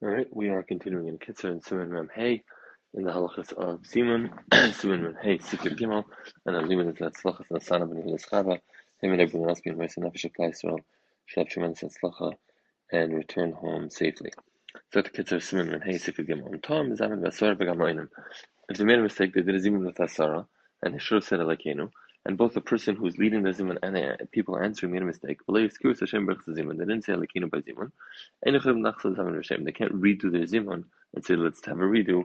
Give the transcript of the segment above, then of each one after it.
All right, we are continuing in Kitzur and Siman Mem Hey in the halachas of Simon, Siman Mem Hey, Sikir Gimel, and I'm leaving it at Slachas Nasana Ben Chava, him and everyone else being raised in Nefesh Israel, should have tremendous Slacha and return home safely. So the Kitzur Siman Mem Hey, Sikir Gimel. Tom is Amin Basar Begam If they made a mistake, they did a Zimun with Asara, and they should have said Alakenu, and both the person who's leading the zimun and the people answering made a mistake. They didn't say Alekinu by zimun. They can't redo their zimun and say let's have a redo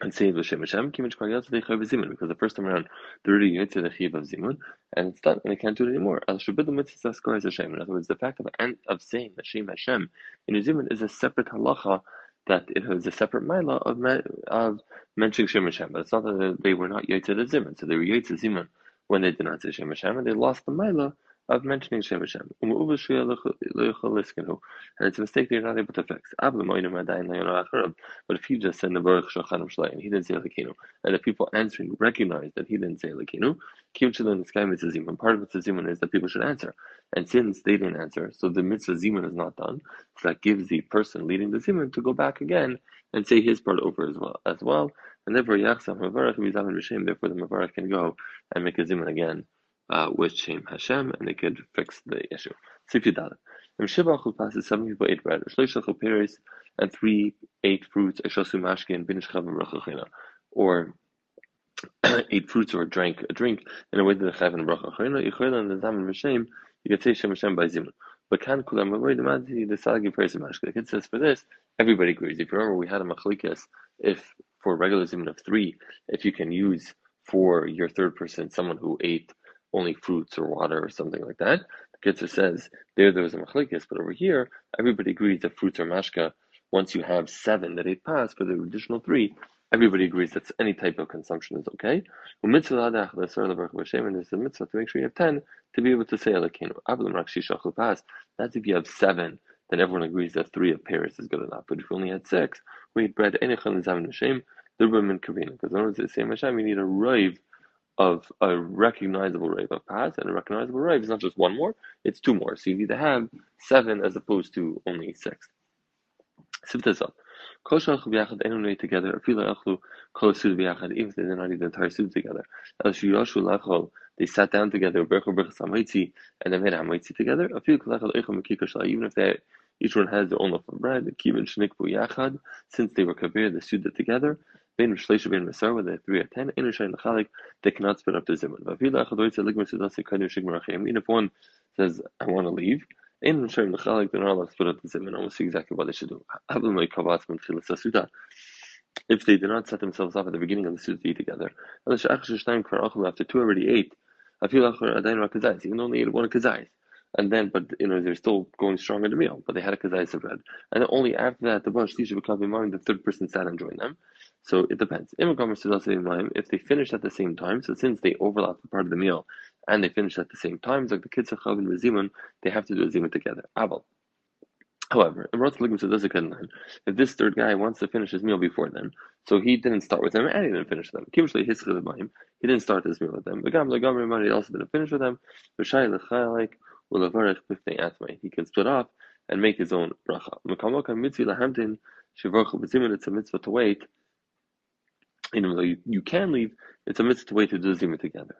and say L'Shem Hashem because the first time around they're already to the chiv of zimun and it's done and they can't do it anymore. In other words, the fact of of saying Hashem Hashem in a zimun is a separate halacha that it was a separate mila of of mentioning Shem Hashem, but it's not that they were not yotzei Zimun, so they were yotzei Zimun when they did not say Shem Hashem, and they lost the mila of mentioning Shem Hashem. Um, and it's a mistake they're not able to fix. But if he just said Baruch Shachanam Shalai and he didn't say Lekinu, and the people answering recognize that he didn't say Lekinu, Kim Shalom Sky Mitzvah Zimun. Part of Mitzvah Zimun is that people should answer. And since they didn't answer, so the Mitzvah Zimun is not done, so that gives the person leading the Zimun to go back again and say his part over as well. As well. And therefore, Yachsam Mavarach, therefore the Mavarach can go and make a Zimun again uh, with Shem Hashem, and they could fix the issue. Sify Dalet. And Shibach passes seven people ate bread, Shleishach Peres, and three ate fruits, Eshasu and Binish Chavam or ate fruits or drank a drink in a way that the Chav and Bracha Chayna, Yichayla and the Zaman V'Shem, you could say Shem Hashem by Zimun. But can Kulam Avoid the Madi, the Salagi Peres and Mashke. The kid says for this, everybody agrees. If you remember, we had a Machlikas, if for regular Zimun of three, if you can use for your third person someone who ate only fruits or water or something like that. The Kitzur says there there was a machlekes, but over here everybody agrees that fruits are mashka. Once you have seven that eight pass for the additional three, everybody agrees that any type of consumption is okay. And there's a mitzvah to make sure you have ten to be able to say pass. That's if you have seven, then everyone agrees that three of Paris is good enough. But if you only had six, we bread any the women kavina. Because in order to say Hashem, you need a rive of a recognizable rave of pass, and a recognizable rave is not just one more, it's two more. So you need to have seven as opposed to only six. Sivtazal. together, even if they did not eat the entire soup together. They sat down together, and they made a together. Even if they each one has their own loaf of bread, since they were kabir, the suda together, Ben Masar, whether three or ten, in Rishai Lachalik, they cannot split up the Zimun. Even if one says, I want to leave, in Rishai Lachalik, they're not allowed to split up the Zimun. See exactly what they should do. If they do not set themselves up at the beginning of the Suda to eat together, after two already ate, even though only ate one kazayis and then but you know they're still going strong in the meal, but they had a kazayis of bread, and only after that the tisha b'kav the third person sat and joined them. So it depends. If they finish at the same time, so since they overlap the part of the meal and they finish at the same time, like the kids and Zimun, they have to do a Zimun together. Ah, Abel. However, if this third guy wants to finish his meal before then, so he didn't start with them and he didn't finish them. He didn't start his meal with them. He also didn't finish with them. He can split up and make his own bracha. It's a mitzvah to wait even though you, you can leave, it's a mitzvah wait to do the zima together.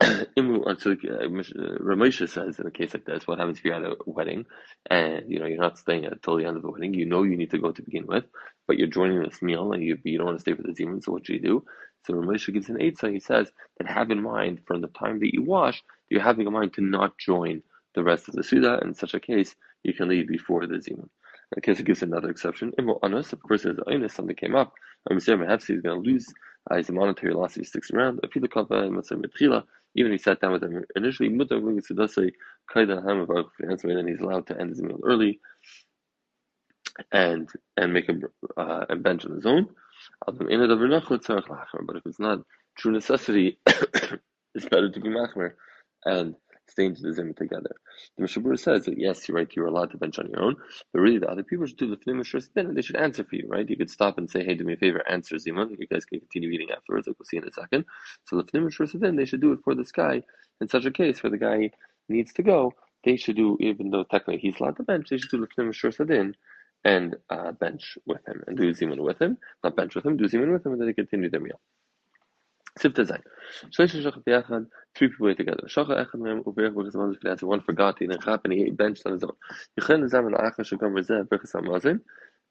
Imu uh, Ramesha says in a case like this, what happens if you're at a wedding and you know you're not staying until the end of the wedding? You know you need to go to begin with, but you're joining this meal and you, you don't want to stay for the zima. So what do you do? So Ramesha gives an eitzah. He says that have in mind from the time that you wash, you're having in mind to not join the rest of the suda. In such a case, you can leave before the zima. In case it gives another exception. Anas, of course, there's onus something came up Perhaps he's going to lose uh, his monetary loss if he sticks around. Even if he sat down with them initially, then he's allowed to end his meal early and and make a uh, and bench on his own. But if it's not true necessity, it's better to be machmer and stay into the Zimmer together. The Mishnah Berurah says that yes, you're right, you're allowed to bench on your own, but really the other people should do the Fnim Then and they should answer for you, right? You could stop and say, hey, do me a favor, answer Zima. You guys can continue eating afterwards, like we'll see in a second. So the Fnim Then they should do it for this guy. In such a case where the guy needs to go, they should do, even though technically he's allowed to bench, they should do the Fnim Then and uh, bench with him and do zimun with him, not bench with him, do zimun with him, and then they continue their meal. Sifta Zain. Shachar three people were together. Shachar Echad Mem Berchas for. One forgot, he didn't he benched on his own. Yechen and Shagam Rezeh Berchas Hamazon.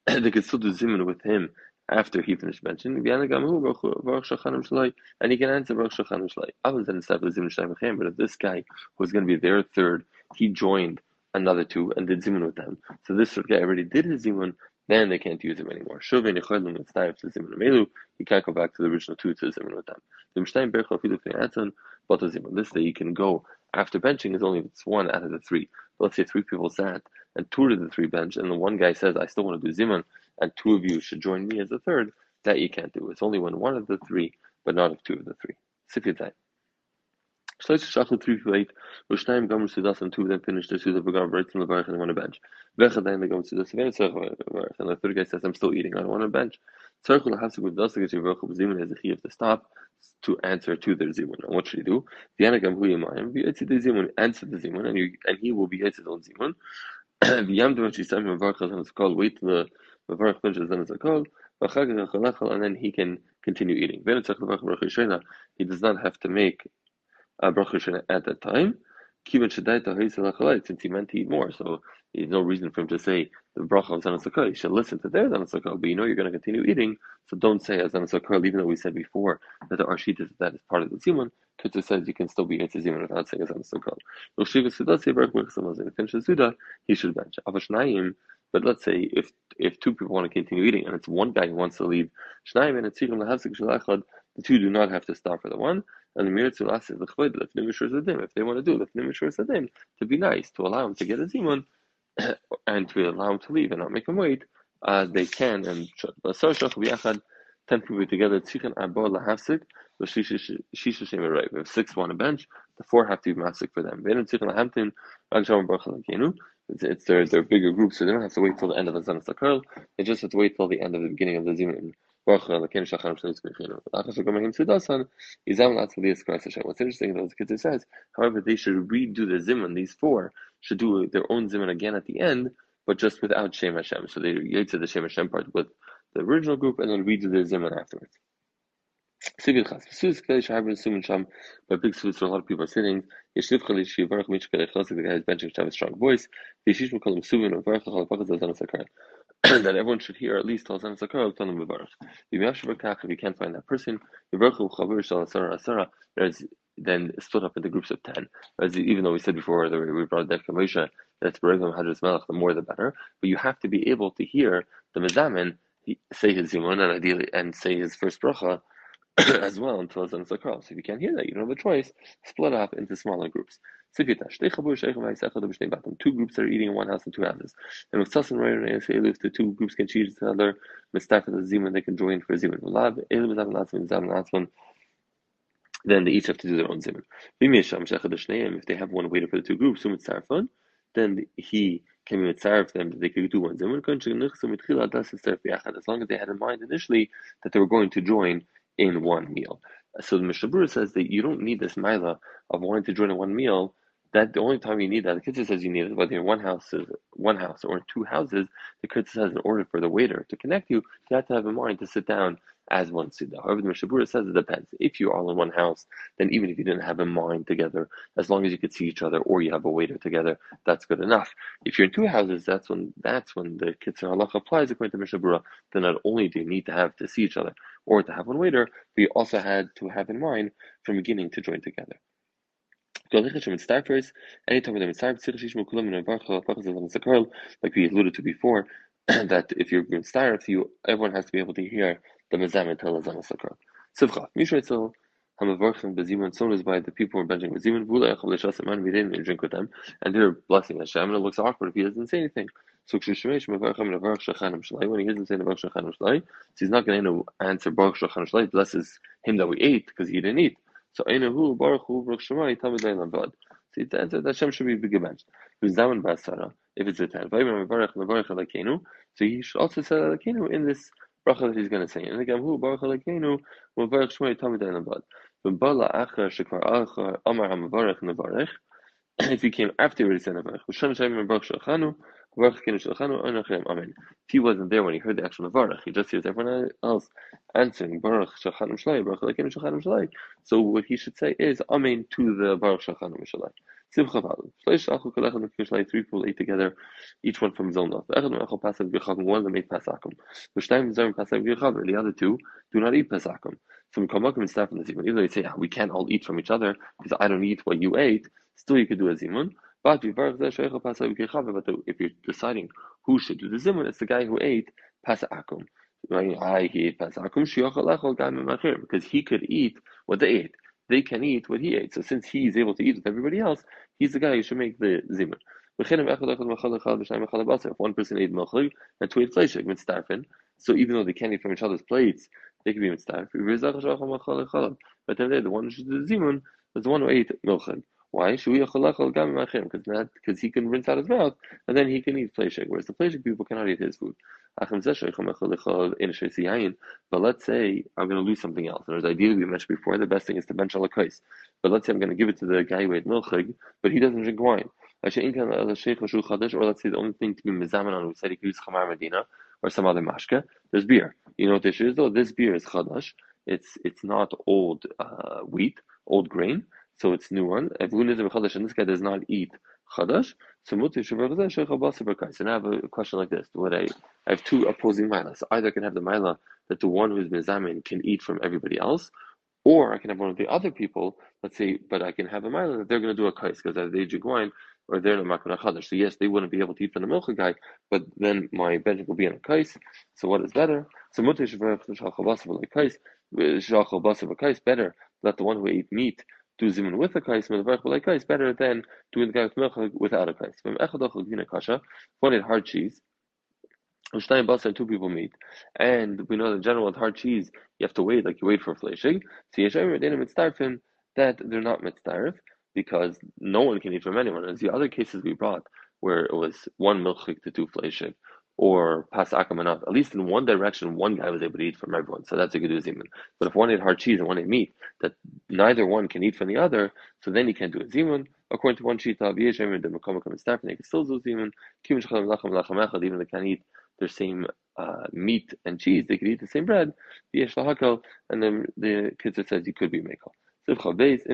They could still do zimun with him after he finished benching. Gamu Baruch Shachanim Shalai, and he can answer Baruch Shachanim Shalai. Zimun Shalai Mechem, but if this guy was going to be their third, he joined another two and did zimun with them. So this guy already did his zimun, then they can't use him anymore. Shuvin zimun he can't go back to the original two to zimun with them. The Mishnayim Berchel Filu Fiyatzon, but zimun. This day you can go after benching is only if it's one out of the three. But let's say three people sat and two of the three bench, and the one guy says, I still want to do zimun, and two of you should join me as a third, that you can't do. It's only when one of the three, but not if two of the three. Sifyatai. Shlosh shachlu three people ate. Ushnayim gomer sudas and two of them finished their suda began right from the baruch and on a bench. Vechadayin they gomer sudas and and the third guy says I'm still eating. I don't want a bench. Tzarchul hasuk with dasa get your baruch b'zimun has a chiyuv to stop to answer to their zimun. And what should he do? The anagam hu yamayim v'yetzi the zimun answer the zimun and you and he will be yetzi on zimun. V'yam devachi sam baruch and it's called wait the baruch finishes then it's called. And then he can continue eating. He does not have to make Uh, bracha at that time. Since he meant to eat more, so there's no reason for him to say the bracha of Zanasakah. You should listen to their Zanasakah, but you know you're going to continue eating, so don't say as Zanasakah, even though we said before that the Arshit is that is part of the Zimun. Kitza says you can still be yotzei Zimun without saying as Zanasakah. If he finishes Suda, he should bench. But let's say if if two people want to continue eating and it's one guy who wants to leave, the two do not have to stop for the one. And the Miratzu is the Chvoid, if they want to do it, to be nice, to allow him to get a Zimun, and to allow him to leave and not make him wait, uh, they can. And ten people together, Tzichan Abo Lahafsik, Shisha Shem right. We have six on a bench, the four have to be masik for them. Don't Tzichan Lahamtin, Baruch it's, it's their, their bigger group, so they don't have to wait till the end of the Zan Sakal. They just have to wait till the end of the beginning of the Zimun. What's interesting though, the Kitzur says, however, they should redo the Zimun. These four should do their own Zimun again at the end, but just without Shem Hashem. So they to the Shem Hashem part with the original group and then redo their Zimun afterwards. But big sudas where a lot of people are sitting. The guy is benching a strong voice. That everyone should hear at least Zazan Sakar, you have Shavakach, if you can't find that person, there's then split up into groups of ten. As even though we said before that we brought that Moshe, that's Beregim Hadras Melech, the more the better. But you have to be able to hear the Mezamin say his Zimun and ideally and say his first bracha as well until it's across. If you can't hear that, you don't have a choice. Split up into smaller groups. Two groups are eating in one house and two houses. And with Sassan Ryan and if the two groups can choose each other, Mistaf and the Zimun, they can join for a Zimun. Then they each have to do their own Zimun. If they have one waiter for the two groups, then he can be mitzaref them that they could do one Zimun. As long as they had in mind initially that they were going to join in one meal. So the Mishnah says that you don't need this mila of wanting to join in one meal. That the only time you need that, the Kitzur says you need it, whether in one house is one house or two houses, the Kitzur says in order for the waiter to connect you, you have to have in mind to sit down as one Suda. However, the Mishnah Berurah says it depends. If you're all in one house, then even if you didn't have a mind together, as long as you could see each other or you have a waiter together, that's good enough. If you're in two houses, that's when that's when the Kitzur Halach applies according to Mishnah Berurah. Then not only do you need to have to see each other or to have one waiter, but you also had to have in mind from beginning to join together. Like we alluded to before, that if you're in to you everyone has to be able to hear the Mezam tell us on a Sakra. Sivcha, Mishraitzel, Hamavarchim Bezimun, so is by the people who are benching Bezimun, Vula Echel Leshasaman, we didn't drink with them, and they're blessing Hashem, and it looks awkward if he doesn't say anything. So Kshishmesh Mavarchim Navarch Shachanam Shalai, when he doesn't say Navarch Shachanam Shalai, so he's not going to answer Baruch Shachanam Shalai, blesses him that we ate, because he didn't eat. So Einahu Baruch Hu Baruch Shemai Tamid Leilam Bad. So the answer that Hashem should be given. Who's down Basara, if it's a ten. So he should also say Alakenu in this bracha that he's going to say. And again, who baruch alekenu, baruch shmoi tamid elabad. V'bala acher shekvar acher amar hamavarech nevarech. If he came after he already said nevarech, v'shem shem baruch shachanu, If he wasn't there when he heard the actual Varach, he just hears everyone else answering Baruch Shachanim Shalai, Baruch Shachanim Shalai. So what he should say is Amen to the Baruch Shachanim Shalai. Three people ate together, each one from his own. One of them ate Pasakum. The other two do not eat Pasakum. So and the Zimun. Even though you say ah, we can't all eat from each other because I don't eat what you ate, still you could do a Zimun. But if you're deciding who should do the zimun, it's the guy who ate pasakum because he could eat what they ate. They can eat what he ate. So since he's able to eat with everybody else, he's the guy who should make the zimun. If one person ate milchig and two ate fleishig, mitzdarfin, so even though they can't eat from each other's plates, they can be mitzdarf. But then the one who should do the zimun is the one who ate milchig. Why? Because he can rinse out his mouth and then he can eat fleshig, whereas the fleshig people cannot eat his food. But let's say I'm going to lose something else. And as ideally we mentioned before, the best thing is to bench alakais. But let's say I'm going to give it to the guy who ate milchig, but he doesn't drink wine. Or let's say the only thing to be mizaman on, we said he could use chamar medina or some other mashka. There's beer. You know what this is though? This beer is chadash. It's it's not old uh, wheat, old grain. So it's new one. And this guy does not eat chadash. So and I have a question like this: Would I? I have two opposing milas. Either I can have the mila that the one who's mizamin can eat from everybody else, or I can have one of the other people. Let's say, but I can have a mila that they're going to do a kais because they drink wine or they're not makana chadash. So yes, they wouldn't be able to eat from the milcha guy, but then my bench will be in a kais. So what is better? So mutter better let the one who ate meat do zimun with a kais, medavarch like kais, better than doing the guy with milk without a kais. From echad gina kasha, one ate hard cheese, Shnayim basa two people meet, and we know that in general with hard cheese you have to wait like you wait for fleshing. So yeshayim redenim mitzdarfim that they're not mitzdarf because no one can eat from anyone. As the other cases we brought where it was one milchik to two fleshing, or pas akamanat, at least in one direction, one guy was able to eat from everyone. So that's a good zimun. But if one ate hard cheese and one ate meat, that neither one can eat from the other, so then you can't do a zimun. According to one shita, the makom and staff, and they can still do zimun. Even if they can't eat their same uh, meat and cheese, they could eat the same bread. And then the Kitzur says you could be mekel. Women who ate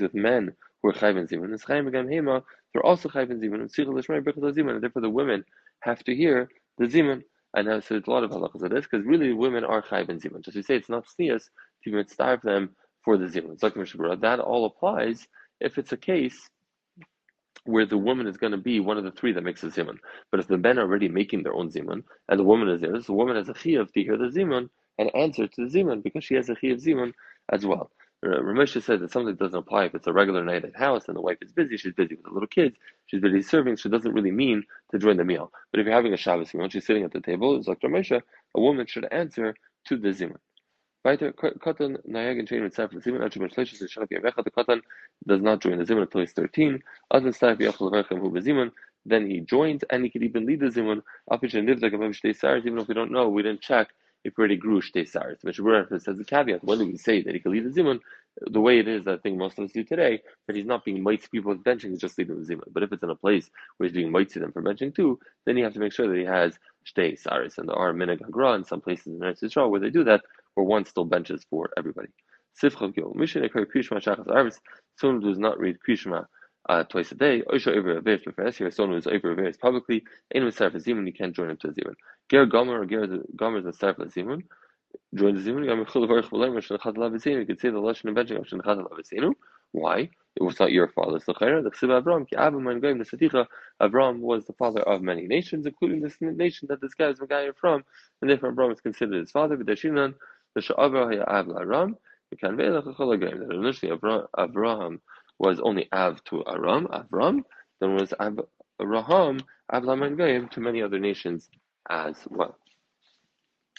with men who are chayv and zimun. They're also chayv and zimun. And therefore the women have to hear the zimun. And now, so there's a lot of halachas of this because really women are chayv and zimun. Just to say it's not sneas to even starve them for the zimun. Like That all applies if it's a case where the woman is going to be one of the three that makes the zimun. But if the men are already making their own zimun and the woman is there, so the woman has a chiyuv to hear the zimun and answer to the zimun because she has a chiyuv zimun as well. Ramesha said that something doesn't apply if it's a regular night at house and the wife is busy, she's busy with the little kids, she's busy serving, it doesn't really mean to join the meal. But if you're having a Shabbos meal, she's sitting at the table, it's like Ramesha, a woman should answer to the zimun. The Katan does not join the Zimun until he's 13. Other Staff Yachal Vechem Hu Bezimun, then he joins and he could even lead the Zimun, even if we don't know, we didn't check if already grew shtei saris. Mishnah says the caveat. When do we say that he can lead the zimun? The way it is, I think most of us do today, that he's not being mighty people with benching, he's just leading the zimun. But if it's in a place where he's being mighty them for benching too, then you have to make sure that he has shtei saris. And there are minagagra in some places in Eretz Yisrael where they do that, where one still benches for everybody. Sifchav Gil. Mishnah Krishma Shachas Arvis. Someone who does not read Krishma uh, twice a day. Oisha over a Averis Preferes. Here, someone who is over Averis publicly. Anyone starts a Zimun, you can't join him to a Zimun. Ger Gomer or Ger Gomer is a for the Zimun. Join the Zimun. Gomer Chul Varech V'Leim Rosh Lavizenu. You could say the Lashon invention of Nechat Lavizenu. Why? It was not your father's Lechera. The Chsiv Avram Ki Abba Man Goyim the Sadicha. Avram was the father of many nations, including this nation that this guy is Megayim from, and therefore Avram is considered his father. But Deshinan the Sha'avra Haya Av Aram. You can veil Chachol Goyim. That initially Avraham was only Av to Aram, Avram, then was Av, Raham, Avlam and to many other nations as well.